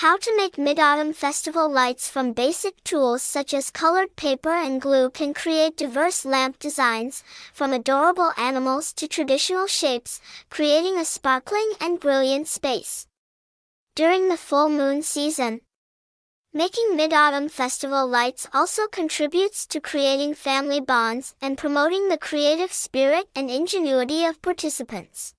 How to make Mid-Autumn Festival lights from basic tools such as colored paper and glue can create diverse lamp designs, from adorable animals to traditional shapes, creating a sparkling and brilliant space. During the full moon season, Making Mid-Autumn Festival lights also contributes to creating family bonds and promoting the creative spirit and ingenuity of participants.